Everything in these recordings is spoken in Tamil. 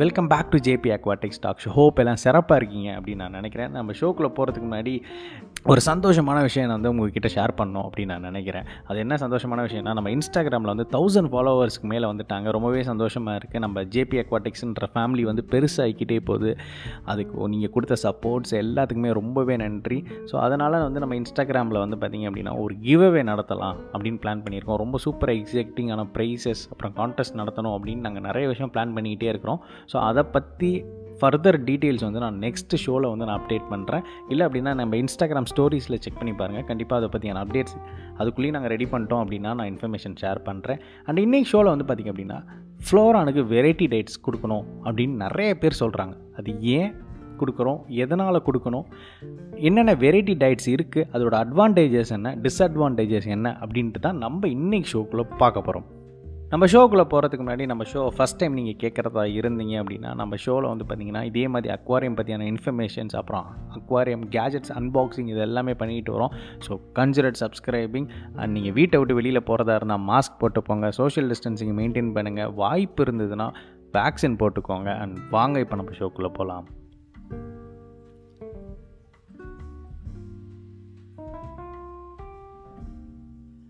Welcome back to JP aquatics talk show hope எல்லாம் சிறப்பாக இருக்கீங்க அப்படின்னு நான் நினைக்கிறேன். நம்ம ஷோக்குள்ளே போகிறதுக்கு முன்னாடி ஒரு சந்தோஷமான விஷயம் நான் வந்து உங்ககிட்ட ஷேர் பண்ணோம் அப்படின்னு நான் நினைக்கிறேன். அது என்ன சந்தோஷமான விஷயம்னா நம்ம இன்ஸ்டாகிராமில் வந்து தௌசண்ட் ஃபாலோவர்ஸ்க்கு மேலே வந்துட்டாங்க. ரொம்பவே சந்தோஷமாக இருக்குது நம்ம ஜேபி அக்வாட்டிக்ஸ்ன்ற ஃபேமிலி வந்து பெருசாகிக்கிட்டே போகுது. அதுக்கு நீங்கள் கொடுத்த சப்போர்ட்ஸ் எல்லாத்துக்குமே ரொம்பவே நன்றி. ஸோ அதனால் வந்து நம்ம இன்ஸ்டாகிராமில் வந்து பார்த்திங்க அப்படின்னா ஒரு கிவ்அவே நடத்தலாம் அப்படின்னு பிளான் பண்ணியிருக்கோம். ரொம்ப சூப்பர் எக்ஸைட்டிங்கான ப்ரைஸஸ் அப்புறம் கான்டெஸ்ட் நடத்தணும் அப்படின்னு நாங்கள் நிறைய விஷயம் பிளான் பண்ணிக்கிட்டே இருக்கிறோம். ஸோ அதை பற்றி ஃபர்தர் டீட்டெயில்ஸ் வந்து நான் நெக்ஸ்ட் ஷோவில் வந்து நான் அப்டேட் பண்ணுறேன் இல்லை அப்படின்னா நம்ம இன்ஸ்டாகிராம் ஸ்டோரிஸில் செக் பண்ணி பாருங்கள் கண்டிப்பாக அதை பற்றியான அப்டேட்ஸ் அதுக்குள்ளேயும் நாங்கள் ரெடி பண்ணிட்டோம் அப்படின்னா நான் இன்ஃபர்மேஷன் ஷேர் பண்ணுறேன் அண்ட் இன்றைக்கி ஷோவில் வந்து பார்த்திங்க அப்படின்னா ஃப்ளோரானுக்கு வெரைட்டி டைட்ஸ் கொடுக்கணும் அப்படின்னு நிறைய பேர் சொல்கிறாங்க அது ஏன் கொடுக்குறோம்? எதனால் கொடுக்கணும்? என்னென்ன வெரைட்டி டயட்ஸ் இருக்குது அதோட அட்வான்டேஜஸ் என்ன? டிஸ்அட்வான்டேஜஸ் என்ன? அப்படின்ட்டு தான் நம்ம இன்றைக்கி ஷோக்குள்ளே பார்க்க போகிறோம் நம்ம ஷோக்குள்ளே போகிறதுக்கு முன்னாடி நம்ம ஷோ ஃபஸ்ட் டைம் நீங்கள் கேட்குறதா இருந்தீங்க அப்படின்னா நம்ம ஷோவில் வந்து பார்த்தீங்கன்னா இதே மாதிரி அக்வாரியம் பற்றியான இன்ஃபர்மேஷன்ஸ் அப்புறம் அக்வாரியம் கேஜெட்ஸ் அன்பாக்சிங் இது எல்லாமே பண்ணிக்கிட்டு வரோம். ஸோ கன்சிடர் சப்ஸ்கிரைபிங் அண்ட் நீங்கள் வீட்டை விட்டு வெளியில் போகிறதா இருந்தால் மாஸ்க் போட்டு போங்க சோஷியல் டிஸ்டன்சிங் மெயின்டைன் பண்ணுங்கள் வாய்ப்பு இருந்ததுன்னா வேக்சின் போட்டுக்கோங்க. அண்ட் வாங்க இப்போ நம்ம ஷோக்குள்ளே போகலாம்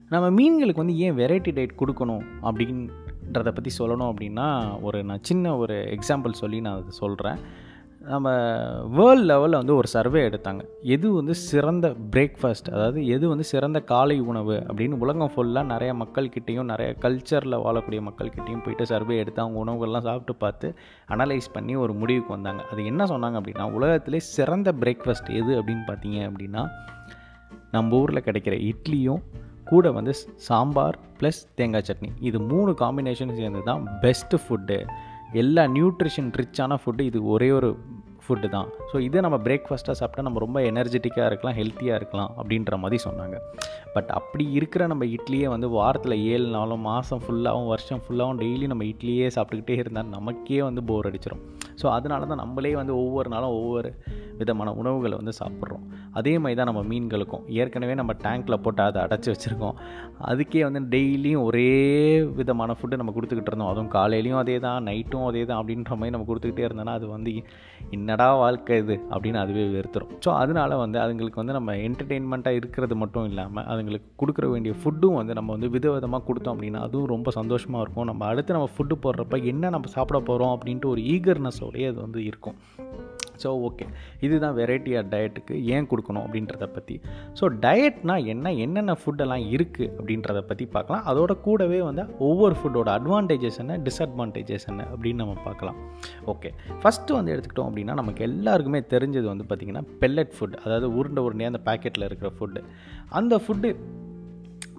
நம்ம மீன்களுக்கு வந்து ஏன் வெரைட்டி டயட் கொடுக்கணும் அப்படின்றத பற்றி சொல்லணும் அப்படின்னா ஒரு நான் சின்ன ஒரு எக்ஸாம்பிள் சொல்லி நான் அதை சொல்கிறேன் நம்ம வேர்ல்டு லெவலில் வந்து ஒரு சர்வே எடுத்தாங்க. எது வந்து சிறந்த பிரேக்ஃபாஸ்ட் அதாவது எது வந்து சிறந்த காலை உணவு அப்படின்னு உலகம் ஃபுல்லாக நிறைய மக்கள்கிட்டையும் நிறைய கல்ச்சரில் வாழக்கூடிய மக்கள்கிட்டையும் போயிட்டு சர்வே எடுத்து அவங்க உணவுகள்லாம் சாப்பிட்டு பார்த்து அனலைஸ் பண்ணி ஒரு முடிவுக்கு வந்தாங்க. அது என்ன சொன்னாங்க அப்படின்னா உலகத்திலே சிறந்த பிரேக்ஃபாஸ்ட் எது அப்படின்னு பார்த்தீங்க அப்படின்னா நம்ம ஊரில் கிடைக்கிற இட்லியும் கூட வந்து சாம்பார் ப்ளஸ் தேங்காய் சட்னி. இது மூணு காம்பினேஷன் சேர்ந்து தான் பெஸ்ட்டு ஃபுட்டு எல்லா நியூட்ரிஷன் ரிச்சான ஃபுட்டு இது ஒரே ஒரு ஃபுட்டு தான். ஸோ இதை நம்ம பிரேக்ஃபாஸ்ட்டாக சாப்பிட்டா நம்ம ரொம்ப எனர்ஜெட்டிக்காக இருக்கலாம் ஹெல்த்தியாக இருக்கலாம் அப்படின்ற மாதிரி சொன்னாங்க. பட் அப்படி இருக்கிற நம்ம இட்லியே வந்து வாரத்தில் ஏழு நாளும் மாதம் ஃபுல்லாகவும் வருஷம் ஃபுல்லாகவும் டெய்லி நம்ம இட்லியே சாப்பிட்டுக்கிட்டே இருந்தால் நமக்கே வந்து போர் அடிச்சிடும் ஸோ அதனால தான் நம்மளே வந்து ஒவ்வொரு நாளும் ஒவ்வொரு விதமான உணவுகளை வந்து சாப்பிட்றோம். அதே மாதிரி தான் நம்ம மீன்களுக்கும். ஏற்கனவே நம்ம டேங்க்கில் போட்டு அதை அடைச்சி வச்சுருக்கோம். அதுக்கே வந்து டெய்லியும் ஒரே விதமான ஃபுட்டு நம்ம கொடுத்துக்கிட்டு இருந்தோம். அதுவும் காலையிலையும் அதே தான் நைட்டும் அதே தான் அப்படின்ற மாதிரி நம்ம கொடுத்துக்கிட்டே இருந்தோன்னா அது வந்து என்னடா வாழ்க்கை இது அப்படின்னு அதுவே வெறுத்துரும். ஸோ அதனால் வந்து அதுங்களுக்கு வந்து நம்ம என்டர்டெயின்மெண்ட்டாக இருக்கிறது மட்டும் இல்லாமல் அதுங்களுக்கு கொடுக்குற வேண்டிய ஃபுட்டும் வந்து நம்ம வந்து விதவிதமாக கொடுத்தோம் அப்படின்னா அதுவும் ரொம்ப சந்தோஷமாக இருக்கும். நம்ம அடுத்து நம்ம ஃபுட்டு போடுறப்ப என்ன நம்ம சாப்பிட போகிறோம் அப்படின்ட்டு ஒரு ஈகர்னஸோடய அது வந்து இருக்கும். ஸோ ஓகே இதுதான் வெரைட்டி ஆஃப் டயட்டுக்கு ஏன் கொடுக்கணும் அப்படின்றத பற்றி ஸோ டயட்னால் என்ன என்னென்ன ஃபுட்டெல்லாம் இருக்குது அப்படின்றத பற்றி பார்க்கலாம். அதோட கூடவே வந்து ஒவ்வொரு ஃபுட்டோட அட்வான்டேஜஸ் என்ன டிஸ்அட்வான்டேஜஸ் என்ன அப்படின்னு நம்ம பார்க்கலாம். ஓகே ஃபஸ்ட்டு வந்து எடுத்துக்கிட்டோம் அப்படின்னா நமக்கு எல்லாருக்குமே தெரிஞ்சது வந்து பார்த்திங்கன்னா பெல்லட் ஃபுட் அதாவது உருண்டை உருண்டையாக அந்த பேக்கெட்டில் இருக்கிற ஃபுட்டு அந்த ஃபுட்டு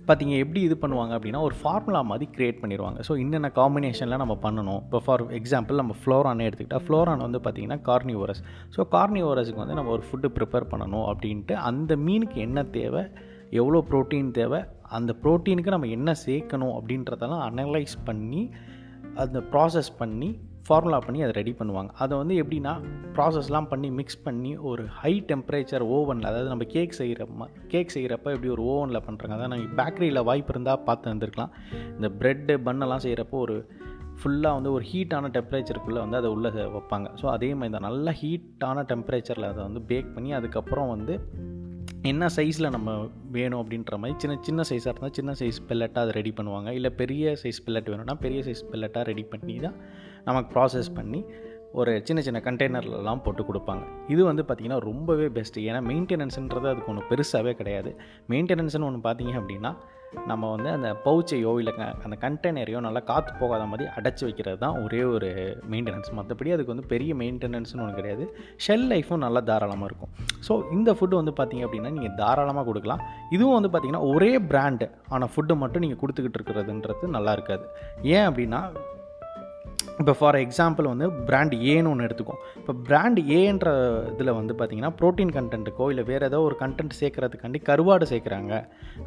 பார்த்தீங்க எப்படி இது பண்ணுவாங்க அப்படின்னா ஒரு ஃபார்முலா மாதிரி க்ரியேட் பண்ணிடுவாங்க ஸோ என்னென்ன காம்பினேஷனில் நம்ம பண்ணணும்? இப்போ ஃபார் எக்ஸாம்பிள் நம்ம ஃப்ளோரானே எடுத்துக்கிட்டால் ஃப்ளோரான் வந்து பார்த்திங்கன்னா கார்னிவோரஸ் ஸோ கார்னிவோரஸுக்கு வந்து நம்ம ஒரு ஃபுட்டு ப்ரிப்பேர் பண்ணணும் அப்படின்ட்டு அந்த மீனுக்கு என்ன தேவை? எவ்வளோ ப்ரோட்டீன் தேவை? அந்த ப்ரோட்டீனுக்கு நம்ம என்ன சேர்க்கணும் அப்படின்றதெல்லாம் அனலைஸ் பண்ணி அந்த ப்ராசஸ் பண்ணி ஃபார்முலா பண்ணி அதை ரெடி பண்ணுவாங்க. அதை வந்து எப்படின்னா ப்ராசஸ்லாம் பண்ணி மிக்ஸ் பண்ணி ஒரு ஹை டெம்பரேச்சர் ஓவனில் அதாவது நம்ம கேக் செய்கிறப்ப கேக் செய்கிறப்ப எப்படி ஒரு ஓவனில் பண்ணுறாங்க அதாவது நம்ம பேக்கரியில் வாய்ப்பு இருந்தால் பார்த்து வந்துருக்கலாம் இந்த ப்ரெட்டு பன்னெல்லாம் செய்கிறப்போ ஒரு ஃபுல்லாக வந்து ஒரு ஹீட்டான டெம்பரேச்சருக்குள்ளே வந்து அதை உள்ளே வைப்பாங்க. ஸோ அதே மாதிரி தான் நல்லா ஹீட்டான டெம்பரேச்சரில் அதை வந்து பேக் பண்ணி அதுக்கப்புறம் வந்து என்ன சைஸில் நம்ம வேணும் அப்படின்ற மாதிரி சின்ன சின்ன சைஸாக இருந்தால் சின்ன சைஸ் பெல்லட்டாக அதை ரெடி பண்ணுவாங்க. இல்லை பெரிய சைஸ் பெல்லட் வேணும்னா பெரிய சைஸ் பெல்லட்டாக ரெடி பண்ணி தான் நமக்கு ப்ராசஸ் பண்ணி ஒரு சின்ன சின்ன கண்டெய்னர்லலாம் போட்டு கொடுப்பாங்க. இது வந்து பார்த்திங்கன்னா ரொம்பவே பெஸ்ட்டு ஏன்னா மெயின்டெனன்ஸுன்றது அதுக்கு ஒன்று பெருசாகவே கிடையாது. மெயின்டெனன்ஸ்னு ஒன்று பார்த்தீங்க அப்படின்னா நம்ம வந்து அந்த பவுச்சையோ இல்லை அந்த கண்டெய்னரையோ நல்லா காற்று போகாத மாதிரி அடைச்சி வைக்கிறது தான் ஒரே ஒரு மெயின்டெனன்ஸ் மற்றபடி அதுக்கு வந்து பெரிய மெயின்டெனன்ஸ்னு ஒன்று கிடையாது. ஷெல் லைஃப்பும் நல்லா தாராளமாக இருக்கும். ஸோ இந்த ஃபுட்டு வந்து பார்த்திங்க அப்படின்னா நீங்கள் தாராளமாக கொடுக்கலாம். இதுவும் வந்து பார்த்திங்கன்னா ஒரே பிராண்டு ஆன ஃபுட்டு மட்டும் நீங்கள் கொடுத்துக்கிட்டு இருக்கிறதுன்றது நல்லா இருக்காது. ஏன் அப்படின்னா இப்போ ஃபார் எக்ஸாம்பிள் வந்து பிராண்ட் ஏன்னு ஒன்று எடுத்துக்கோம் இப்போ பிராண்ட் ஏன்ற இதில் வந்து பார்த்திங்கன்னா ப்ரோட்டீன் கண்டென்ட்டுக்கோ இல்லை வேறு ஏதோ ஒரு கண்டென்ட் சேர்க்குறதுக்காண்டி கருவாடு சேர்க்குறாங்க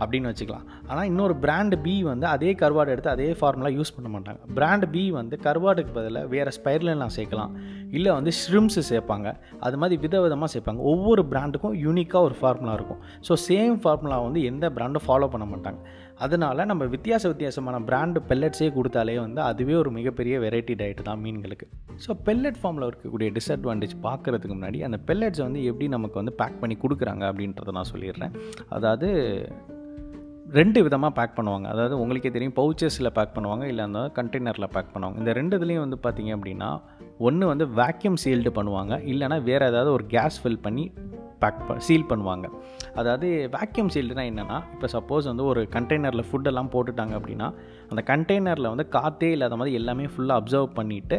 அப்படின்னு வச்சுக்கலாம். ஆனால் இன்னொரு பிராண்டு பி வந்து அதே கருவாடு எடுத்து அதே ஃபார்முலா யூஸ் பண்ண மாட்டாங்க. பிராண்ட் பி வந்து கருவாடுக்கு பதிலாக வேறு ஸ்பைர்லாம் சேர்க்கலாம். இல்லை வந்து ஷ்ரிம்ஸு சேர்ப்பாங்க. அது மாதிரி விதவிதமாக சேர்ப்பாங்க. ஒவ்வொரு பிராண்டுக்கும் யூனிக்காக ஒரு ஃபார்முலா இருக்கும். ஸோ சேம் ஃபார்முலா வந்து எந்த பிராண்டும் ஃபாலோ பண்ண மாட்டாங்க. அதனால் நம்ம வித்தியாச வித்தியாசமான பிராண்டு பெல்லட்ஸே கொடுத்தாலே வந்து அதுவே ஒரு மிகப்பெரிய வெரைட்டி டயட்டு தான் மீன்களுக்கு. ஸோ பெல்லட் ஃபார்மில் இருக்கக்கூடிய டிஸ்அட்வான்டேஜ் பார்க்குறதுக்கு முன்னாடி அந்த பெல்லட்ஸை வந்து எப்படி நமக்கு வந்து பேக் பண்ணி கொடுக்குறாங்க அப்படின்றத நான் சொல்லிடுறேன். அதாவது ரெண்டு விதமாக பேக் பண்ணுவாங்க. அதாவது உங்களுக்கே தெரியும் பவுச்சஸில் பேக் பண்ணுவாங்க இல்லை அந்த கண்டெய்னரில் பேக் பண்ணுவாங்க. இந்த ரெண்டு இதுலேயும் வந்து பார்த்திங்க அப்படின்னா ஒன்று வந்து வேக்யூம் சீல்டு பண்ணுவாங்க. இல்லைனா வேறு ஏதாவது ஒரு கேஸ் ஃபில் பண்ணி பேக் ப சீல் பண்ணுவாங்க. அதாவது வேக்யூம் சீல்டுனா என்னென்னா இப்போ சப்போஸ் வந்து ஒரு கண்டெய்னரில் ஃபுட்டெல்லாம் போட்டுட்டாங்க அப்படின்னா அந்த கண்டெய்னரில் வந்து காற்றே இல்லாத மாதிரி எல்லாமே ஃபுல்லாக அப்சர்வ் பண்ணிவிட்டு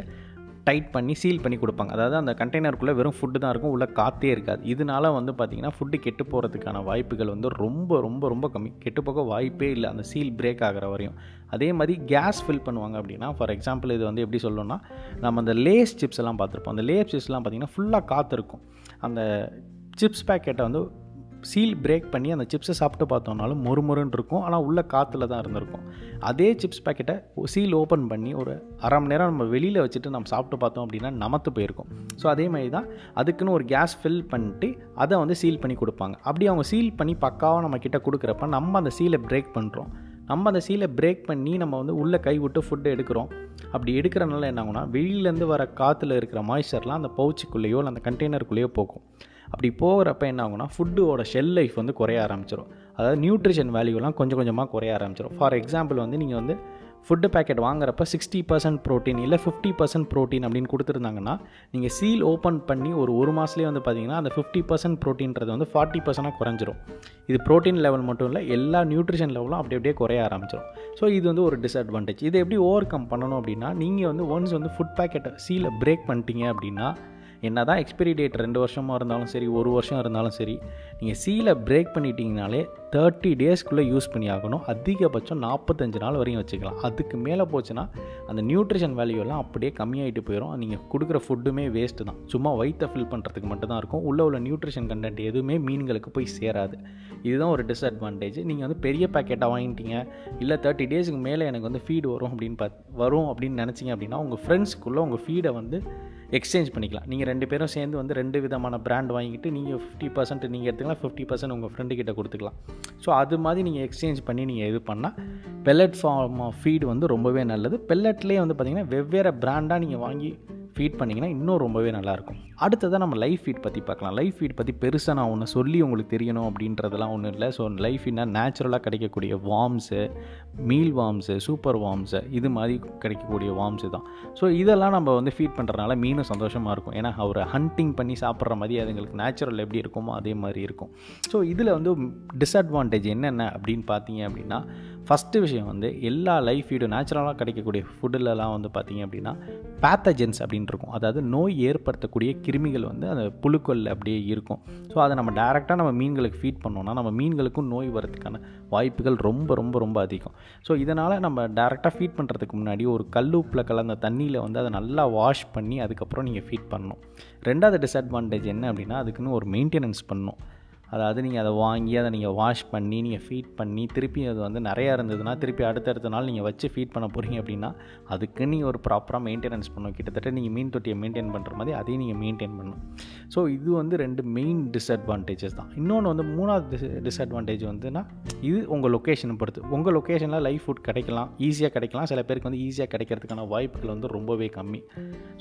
டைட் பண்ணி சீல் பண்ணி கொடுப்பாங்க. அதாவது அந்த கண்டெய்னருக்குள்ளே வெறும் ஃபுட்டு தான் இருக்கும் உள்ளே காற்றே இருக்காது. இதனால வந்து பார்த்திங்கன்னா ஃபுட்டு கெட்டு போகிறதுக்கான வாய்ப்புகள் வந்து ரொம்ப ரொம்ப ரொம்ப கம்மி. கெட்டு போக வாய்ப்பே இல்லை அந்த சீல் பிரேக் ஆகிற வரையும். அதே மாதிரி கேஸ் ஃபில் பண்ணுவாங்க அப்படின்னா ஃபார் எக்ஸாம்பிள் இது வந்து எப்படி சொல்லணும்னா நம்ம அந்த லேஸ் சிப்ஸ் எல்லாம் பார்த்துருப்போம். அந்த லேஸ் சிப்ஸ்லாம் பார்த்திங்கன்னா ஃபுல்லாக காற்று இருக்கும் அந்த சிப்ஸ் பேக்கெட்டை வந்து சீல் பிரேக் பண்ணி அந்த சிப்ஸை சாப்பிட்டு பார்த்தோம்னாலும் மொறுமொறுன்னு இருக்கும். ஆனால் உள்ள காற்றுல தான் இருந்திருக்கும். அதே சிப்ஸ் பேக்கெட்டை சீல் ஓப்பன் பண்ணி ஒரு அரை மணி நேரம் நம்ம வெளியில் வச்சுட்டு நம்ம சாப்பிட்டு பார்த்தோம் அப்படின்னா நமத்து போயிருக்கும். ஸோ அதே மாதிரி தான் அதுக்குன்னு ஒரு கேஸ் ஃபில் பண்ணிட்டு அதை வந்து சீல் பண்ணி கொடுப்பாங்க. அப்படி அவங்க சீல் பண்ணி பக்காவாக நம்ம கிட்ட கொடுக்குறப்ப நம்ம அந்த சீலை பிரேக் பண்ணுறோம் நம்ம அந்த சீலை பிரேக் பண்ணி நம்ம வந்து உள்ளே கை விட்டு ஃபுட்டு எடுக்கிறோம். அப்படி எடுக்கிறனால என்னாகும்னா வெளியிலேருந்து வர காற்றுல இருக்கிற மாய்ச்சர்லாம் அந்த பவுச்சுக்குள்ளேயோ இல்லை அந்த கண்டெய்னருக்குள்ளேயோ போகும். அப்படி போகிறப்ப என்ன ஆகும்னா ஃபுட்டோட ஷெல் லைஃப் வந்து குறைய ஆரம்பிச்சிடும் அதாவது நியூட்ரிஷன் வேல்யூலாம் கொஞ்சம் கொஞ்சமாக குறைய ஆரம்பிச்சிடும் ஃபார் எக்ஸாம்பிள் வந்து நீங்கள் வந்து ஃபுட்டு பேக்கெட் வாங்குறப்ப சிக்ஸ்டி பர்சன்ட் ப்ரோட்டீன் இல்லை ஃபிஃப்டி பர்சன்ட் ப்ரோட்டீன் அப்படின்னு கொடுத்துருந்தாங்கன்னா நீங்கள் சீல் ஓப்பன் பண்ணி ஒரு ஒரு மாதத்துலேயே வந்து பார்த்தீங்கன்னா அந்த ஃபிஃப்டி பர்சன்ட் ப்ரோட்டீன்றது வந்து ஃபார்ட்டி பர்சன்டாக குறைஞ்சிரும். இது ப்ரோட்டீன் லெவல் மட்டும் இல்லை எல்லா நியூட்ரிஷன் லெவலும் அப்படி அப்படியே குறைய ஆரம்பிச்சிடும் ஸோ இது வந்து ஒரு டிஸ்அட்வான்டேஜ் இதை எப்படி ஓவர் கம் பண்ணணும் அப்படின்னா நீங்கள் வந்து ஒன்ஸ் வந்து ஃபுட் பேக்கெட்டை சீலை பிரேக் பண்ணிட்டீங்க அப்படின்னா என்ன தான் எக்ஸ்பைரி டேட் ரெண்டு வருஷமாக இருந்தாலும் சரி ஒரு வருஷம் இருந்தாலும் சரி நீங்கள் சீலை பிரேக் பண்ணிட்டீங்கனாலே தேர்ட்டி டேஸ்க்குள்ளே யூஸ் பண்ணி ஆகணும். அதிகபட்சம் நாற்பத்தஞ்சு நாள் வரையும் வச்சுக்கலாம். அதுக்கு மேலே போச்சுன்னா அந்த நியூட்ரிஷன் வேல்யூலாம் அப்படியே கம்மியாகிட்டு போயிடும் நீங்கள் கொடுக்குற ஃபுட்டுமே வேஸ்ட்டு தான். சும்மா வயிற்றை ஃபில் பண்ணுறதுக்கு மட்டும்தான் இருக்கும். உள்ளே உள்ள நியூட்ரிஷன் கண்டென்ட் எதுவுமே மீன்களுக்கு போய் சேராது. இதுதான் ஒரு டிஸ்அட்வான்டேஜ் நீங்கள் வந்து பெரிய பேக்கெட்டாக வாங்கிட்டீங்க. இல்லை தேர்ட்டி டேஸுக்கு மேலே எனக்கு வந்து ஃபீடு வரும் அப்படின்னு பார்த்து வரும் அப்படின்னு நினச்சிங்க அப்படின்னா உங்கள் ஃப்ரெண்ட்ஸ்க்குள்ளே உங்கள் ஃபீடை வந்து எக்ஸ்சேஞ்ச் பண்ணிக்கலாம். நீங்கள் ரெண்டு பேரும் சேர்ந்து வந்து ரெண்டு விதமான பிராண்ட் வாங்கிட்டு நீங்கள் ஃபிஃப்டி பர்சன்ட் நீங்கள் எடுத்துக்கலாம் ஃபிஃப்டி பர்சன்ட் உங்கள் ஃப்ரெண்டு கிட்ட கொடுத்துக்கலாம். ஸோ அது மாதிரி நீங்கள் எக்ஸ்சேஞ்ச் பண்ணி நீங்கள் இது பண்ணால் பெல்லட் ஃபார்ம் ஆஃப் ஃபீடு வந்து ரொம்பவே நல்லது. பெல்லட்லேயே வந்து பார்த்திங்கன்னா வெவ்வேறு பிராண்டாக நீங்கள் வாங்கி ஃபீட் பண்ணிங்கன்னா இன்னும் ரொம்பவே நல்லாயிருக்கும் அடுத்ததாக நம்ம லைஃப் ஃபீட் பற்றி பார்க்கலாம். லைஃப் ஃபீட் பற்றி பெருசாக நான் ஒன்று சொல்லி உங்களுக்கு தெரியணும் அப்படின்றதெல்லாம் ஒன்றும் இல்லை. ஸோ லைஃப் ஃபீட்னா நேச்சுரலாக கிடைக்கக்கூடிய worms meal worms super worms இது மாதிரி கிடைக்கக்கூடிய வார்ம்ஸு தான். ஸோ இதெல்லாம் நம்ம வந்து ஃபீட் பண்ணுறதுனால மீனும் சந்தோஷமாக இருக்கும். ஏன்னா அவர் ஹண்டிங் பண்ணி சாப்பிட்ற மாதிரி அதுங்களுக்கு நேச்சுரல் எப்படி இருக்குமோ அதே மாதிரி இருக்கும். ஸோ இதில் வந்து டிஸ்அட்வான்டேஜ் என்னென்ன அப்படின்னு பார்த்தீங்க அப்படின்னா ஃபஸ்ட்டு விஷயம் வந்து எல்லா லைஃப் ஃபீடும் நேச்சுரலாக கிடைக்கக்கூடிய ஃபுட்டுலலாம் வந்து பார்த்திங்க அப்படின்னா பேத்தஜென்ஸ் அப்படின்னு இருக்கும். அதாவது நோய் ஏற்படுத்தக்கூடிய கிருமிகள் வந்து அந்த புழுக்கள் அப்படியே இருக்கும். ஸோ அதை நம்ம டேரெக்டாக நம்ம மீன்களுக்கு ஃபீட் பண்ணோம்னா நம்ம மீன்களுக்கும் நோய் வரதுக்கான வாய்ப்புகள் ரொம்ப ரொம்ப ரொம்ப அதிகம். ஸோ இதனால் நம்ம டேரெக்டாக ஃபீட் பண்ணுறதுக்கு முன்னாடி ஒரு கல்லுப்பில் கலந்த தண்ணியில் வந்து அதை நல்லா வாஷ் பண்ணி அதுக்கப்புறம் நீங்கள் ஃபீட் பண்ணணும். ரெண்டாவது டிஸ்அட்வான்டேஜ் என்ன அப்படின்னா அதுக்குன்னு ஒரு மெயின்டெனன்ஸ் பண்ணணும். அதாவது நீங்கள் அதை வாங்கி அதை நீங்கள் வாஷ் பண்ணி நீங்கள் ஃபீட் பண்ணி திருப்பி அது வந்து நிறையா இருந்ததுன்னா திருப்பி அடுத்தடுத்த நாள் நீங்கள் வச்சு ஃபீட் பண்ண போகிறீங்க அப்படின்னா அதுக்கு நீங்கள் ஒரு ப்ராப்பராக மெயின்டெனன்ஸ் பண்ணணும். கிட்டத்தட்ட நீங்கள் மீன் தொட்டியை மெயின்டைன் பண்ணுற மாதிரி அதையும் நீங்கள் மெயின்டைன் பண்ணணும். ஸோ இது வந்து ரெண்டு மெயின் டிஸ்அட்வான்டேஜஸ் தான். இன்னொன்று வந்து மூணாவது டிஸ் டிஸ்அட்வான்டேஜ் வந்துன்னா இது உங்கள் லொக்கேஷனை பொறுத்து. உங்கள் லொக்கேஷனில் லைஃப் ஃபுட் கிடைக்கலாம் ஈஸியாக கிடைக்கலாம். சில பேருக்கு வந்து ஈஸியாக கிடைக்கிறதுக்கான வாய்ப்புகள் வந்து ரொம்பவே கம்மி.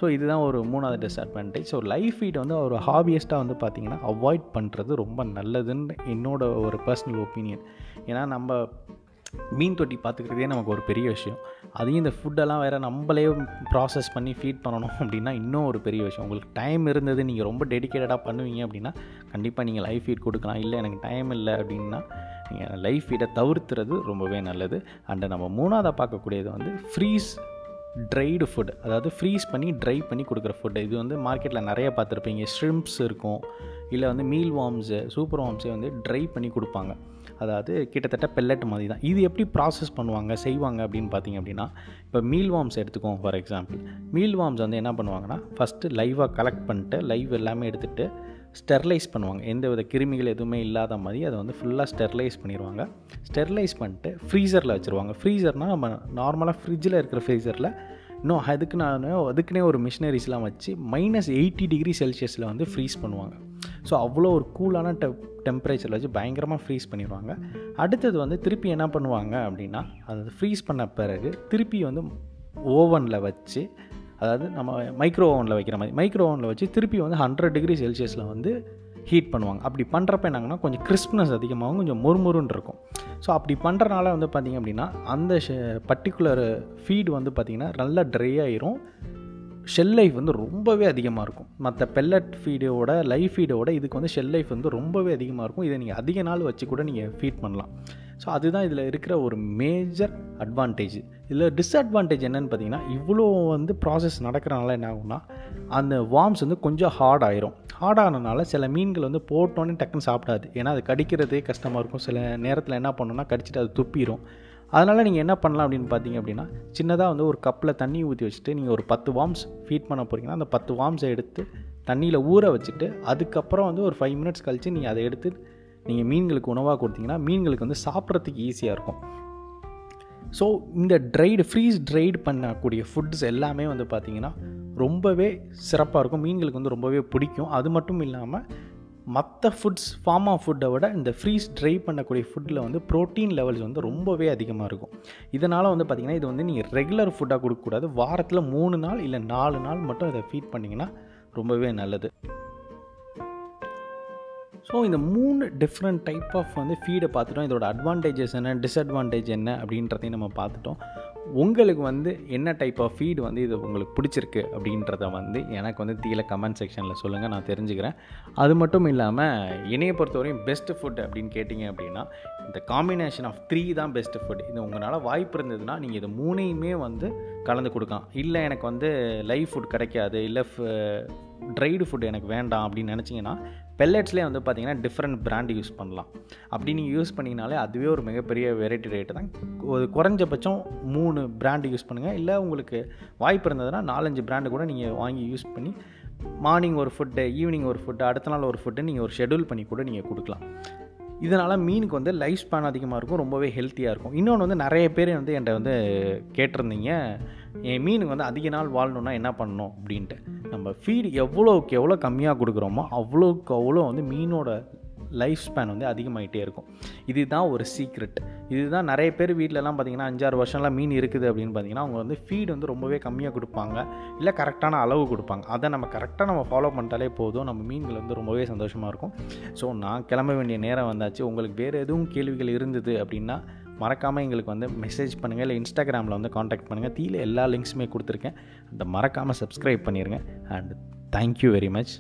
ஸோ இதுதான் ஒரு மூணாவது டிஸ்அட்வான்டேஜ் ஸோ லைஃப் ஃபீட் வந்து ஒரு ஹாபியஸ்ட்டாக வந்து பார்த்திங்கன்னா அவாய்ட் பண்ணுறது ரொம்ப நல்லதுன்னு என்னோட ஒரு பர்சனல் ஒப்பீனியன் ஏன்னா நம்ம மீன் தொட்டி பார்த்துக்கிறதே நமக்கு ஒரு பெரிய விஷயம். அதையும் இந்த ஃபுட்டெல்லாம் வேறு நம்மளே ப்ராசஸ் பண்ணி ஃபீட் பண்ணணும் அப்படின்னா இன்னும் ஒரு பெரிய விஷயம். உங்களுக்கு டைம் இருந்தது நீங்கள் ரொம்ப டெடிக்கேட்டடாக பண்ணுவீங்க அப்படின்னா கண்டிப்பாக நீங்கள் லைஃப் ஃபீட் கொடுக்கலாம். இல்லை எனக்கு டைம் இல்லை அப்படின்னா நீங்கள் லைஃப் ஃபீடை தவிர்த்துறது ரொம்பவே நல்லது. அண்டு நம்ம மூணாவதாக பார்க்கக்கூடியது வந்து ஃப்ரீஸ் ட்ரைடு ஃபுட் அதாவது ஃப்ரீஸ் பண்ணி ட்ரை பண்ணி கொடுக்குற ஃபுட்டு இது வந்து மார்க்கெட்டில் நிறைய பார்த்துருப்பீங்க. ஷ்ரிம்ப்ஸ் இருக்கும். இல்லை வந்து மீல் வார்ம்ஸு சூப்பர் வார்ம்ஸே வந்து ட்ரை பண்ணி கொடுப்பாங்க. அதாவது கிட்டத்தட்ட பெல்லட் மாதிரி தான். இது எப்படி ப்ராசஸ் பண்ணுவாங்க செய்வாங்க அப்படின்னு பார்த்தீங்க அப்படின்னா இப்போ மீல் வார்ம்ஸ் எடுத்துக்கோம் ஃபார் எக்ஸாம்பிள் மீல் வார்ம்ஸ் வந்து என்ன பண்ணுவாங்கன்னா ஃபஸ்ட்டு லைவாக கலெக்ட் பண்ணிட்டு லைவ் எல்லாமே எடுத்துகிட்டு ஸ்டெர்லைஸ் பண்ணுவாங்க. எந்த வித கிருமிகள் எதுவுமே இல்லாத மாதிரி அதை வந்து ஃபுல்லாக ஸ்டெர்லைஸ் பண்ணிடுவாங்க ஸ்டெர்லைஸ் பண்ணிட்டு ஃப்ரீசரில் வச்சுருவாங்க. ஃப்ரீசர்னால் நம்ம நார்மலாக ஃப்ரிட்ஜில் இருக்கிற ஃப்ரீசரில் இன்னும் அதுக்கு நான் அதுக்குன்னே ஒரு மிஷினரிஸ்லாம் வச்சு மைனஸ் எயிட்டி டிகிரி செல்சியஸில் வந்து ஃப்ரீஸ் பண்ணுவாங்க. ஸோ அவ்வளோ ஒரு கூலான டெ டெம்பரேச்சரில் வச்சு பயங்கரமாக ஃப்ரீஸ் பண்ணிடுவாங்க. அடுத்தது வந்து திருப்பி என்ன பண்ணுவாங்க அப்படின்னா அது ஃப்ரீஸ் பண்ண பிறகு திருப்பி வந்து ஓவனில் வச்சு அதாவது நம்ம மைக்ரோ ஓவனில் வைக்கிற மாதிரி மைக்ரோ ஓவனில் வச்சு திருப்பி வந்து ஹண்ட்ரட் டிகிரி செல்சியஸில் வந்து ஹீட் பண்ணுவாங்க. அப்படி பண்ணுறப்ப என்னங்கன்னா கொஞ்சம் கிறிஸ்ப்னஸ் அதிகமாகும் கொஞ்சம் மொறுமொறுன்னு இருக்கும். ஸோ அப்படி பண்ணுறனால வந்து பார்த்திங்க அப்படின்னா அந்த பர்டிகுலர் ஃபீடு வந்து பார்த்திங்கன்னா நல்லா ட்ரை ஆயிரும். ஷெல் லைஃப் வந்து ரொம்பவே அதிகமாக இருக்கும். மற்ற பெல்லட் ஃபீடோட லைஃப் ஃபீடோட இதுக்கு வந்து ஷெல் லைஃப் வந்து ரொம்பவே அதிகமாக இருக்கும். இதை நீங்கள் அதிக நாள் வச்சு கூட நீங்கள் ஃபீட் பண்ணலாம். ஸோ அதுதான் இதில் இருக்கிற ஒரு மேஜர் அட்வான்டேஜ் இதில் டிஸ்அட்வான்டேஜ் என்னென்னு பார்த்தீங்கன்னா இவ்வளோ வந்து ப்ராசஸ் நடக்கிறனால என்ன ஆகும்னா அந்த வார்ம்ஸ் வந்து கொஞ்சம் ஹார்ட் ஆயிரும். ஹார்ட் ஆனதுனால சில மீன்கள் வந்து போட்டோன்னே டக்குன்னு சாப்பிடாது. ஏன்னா அது கடிக்கிறதே கஷ்டமாக இருக்கும். சில நேரத்தில் என்ன பண்ணணும்னா கடிச்சிட்டு அது துப்பிடும் அதனால் நீங்கள் என்ன பண்ணலாம் அப்படின்னு பார்த்தீங்க அப்படின்னா சின்னதாக வந்து ஒரு கப்பில் தண்ணி ஊற்றி வச்சுட்டு நீங்கள் ஒரு பத்து வார்ம்ஸ் ஃபீட் பண்ண போகிறீங்கன்னா அந்த பத்து வார்ம்ஸை எடுத்து தண்ணியில் ஊற வச்சுட்டு அதுக்கப்புறம் வந்து ஒரு ஃபைவ் மினிட்ஸ் கழித்து நீங்கள் அதை எடுத்து நீங்கள் மீன்களுக்கு உணவாக கொடுத்தீங்கன்னா மீன்களுக்கு வந்து சாப்பிட்றதுக்கு ஈஸியாக இருக்கும். ஸோ இந்த ட்ரைடு ஃப்ரீஸ் ட்ரைடு பண்ணக்கூடிய ஃபுட்ஸ் எல்லாமே வந்து பார்த்திங்கன்னா ரொம்பவே சிறப்பாக இருக்கும். மீன்களுக்கு வந்து ரொம்பவே பிடிக்கும். அது மட்டும் இல்லாமல் மற்ற ஃபுட்ஸ் ஃபார்மா ஃபுட்டை விட இந்த ஃப்ரீஸ் ட்ரை பண்ணக்கூடிய ஃபுட்டில் வந்து ப்ரோட்டீன் லெவல்ஸ் வந்து ரொம்பவே அதிகமாக இருக்கும். இதனால் வந்து பார்த்திங்கன்னா இது வந்து நீங்கள் ரெகுலர் ஃபுட்டாக கொடுக்கக்கூடாது. வாரத்தில் மூணு நாள் இல்லை நாலு நாள் மட்டும் இதை ஃபீட் பண்ணிங்கன்னா ரொம்பவே நல்லது. ஸோ இந்த மூணு டிஃப்ரெண்ட் டைப் ஆஃப் வந்து ஃபீடை பார்த்துட்டோம். இதோட அட்வான்டேஜஸ் என்ன டிஸ்அட்வான்டேஜ் என்ன அப்படின்றதையும் நம்ம பார்த்துட்டோம். உங்களுக்கு வந்து என்ன டைப் ஆஃப் ஃபீடு வந்து இது உங்களுக்கு பிடிச்சிருக்கு அப்படின்றத வந்து எனக்கு வந்து தீல கமெண்ட் செக்ஷனில் சொல்லுங்கள் நான் தெரிஞ்சுக்கிறேன். அது மட்டும் இல்லாமல் என்னையை பொறுத்தவரையும் பெஸ்ட்டு ஃபுட் அப்படின்னு கேட்டிங்க அப்படின்னா இந்த காம்பினேஷன் ஆஃப் த்ரீ தான் பெஸ்ட்டு ஃபுட் இது உங்களால் வாய்ப்பு இருந்ததுன்னா நீங்கள் இது மூணையுமே வந்து கலந்து கொடுக்கலாம். இல்லை எனக்கு வந்து லைவ் ஃபுட் கிடைக்காது இல்லை ட்ரைடு ஃபுட் எனக்கு வேண்டாம் அப்படின்னு நினச்சிங்கன்னா பெல்லட்ஸ்லேயே வந்து பார்த்திங்கன்னா டிஃப்ரெண்ட் ப்ராண்ட் யூஸ் பண்ணலாம். அப்படி நீங்கள் யூஸ் பண்ணிங்கனாலே அதுவே ஒரு மிகப்பெரிய வெரைட்டி ரேட்டு தான். ஒரு குறைஞ்சபட்சம் மூணு பிராண்டு யூஸ் பண்ணுங்கள் இல்லை உங்களுக்கு வாய்ப்பு இருந்ததுன்னா நாலஞ்சு பிராண்டு கூட நீங்கள் வாங்கி யூஸ் பண்ணி மார்னிங் ஒரு ஃபுட்டு ஈவினிங் ஒரு ஃபுட்டு அடுத்த நாள் ஒரு ஃபுட்டு நீங்கள் ஒரு ஷெடியூல் பண்ணி கூட நீங்கள் கொடுக்கலாம். இதனால் மீனுக்கு வந்து லைஃப் ஸ்பேன் அதிகமாக இருக்கும் ரொம்பவே ஹெல்த்தியாக இருக்கும். இன்னொன்று வந்து நிறைய பேர் வந்து என்கிட்ட வந்து கேட்டிருந்தீங்க. என் மீனுக்கு வந்து அதிக நாள் வாழணுன்னா என்ன பண்ணணும் அப்படின்ட்டு. நம்ம ஃபீடு எவ்வளோக்கு எவ்வளோ கம்மியாக கொடுக்குறோமோ அவ்வளோக்கு அவ்வளோ வந்து மீனோட லைஃப் ஸ்பேன் வந்து அதிகமாகிட்டே இருக்கும். இதுதான் ஒரு சீக்ரெட் இதுதான் நிறைய பேர் வீட்டிலலாம் பார்த்திங்கன்னா அஞ்சாறு வருஷம்லாம் மீன் இருக்குது அப்படின்னு பார்த்தீங்கன்னா அவங்க வந்து ஃபீடு வந்து ரொம்பவே கம்மியாக கொடுப்பாங்க. இல்லை கரெக்டான அளவு கொடுப்பாங்க. அதை நம்ம கரெக்டாக நம்ம ஃபாலோ பண்ணிட்டாலே போதும். நம்ம மீன்கள் வந்து ரொம்பவே சந்தோஷமாக இருக்கும். ஸோ நான் கிளம்ப வேண்டிய நேரம் வந்தாச்சு. உங்களுக்கு வேறு எதுவும் கேள்விகள் இருந்தது அப்படின்னா மறக்காமல் எங்களுக்கு வந்து மெசேஜ் பண்ணுங்கள் இல்லை இன்ஸ்டாகிராமில் வந்து காண்டாக்ட் பண்ணுங்கள் தீல எல்லா லிங்க்ஸுமே கொடுத்துருக்கேன். அந்த மறக்காமல் சப்ஸ்கிரைப் பண்ணிடுங்க அண்ட் தேங்க்யூ வெரி மச்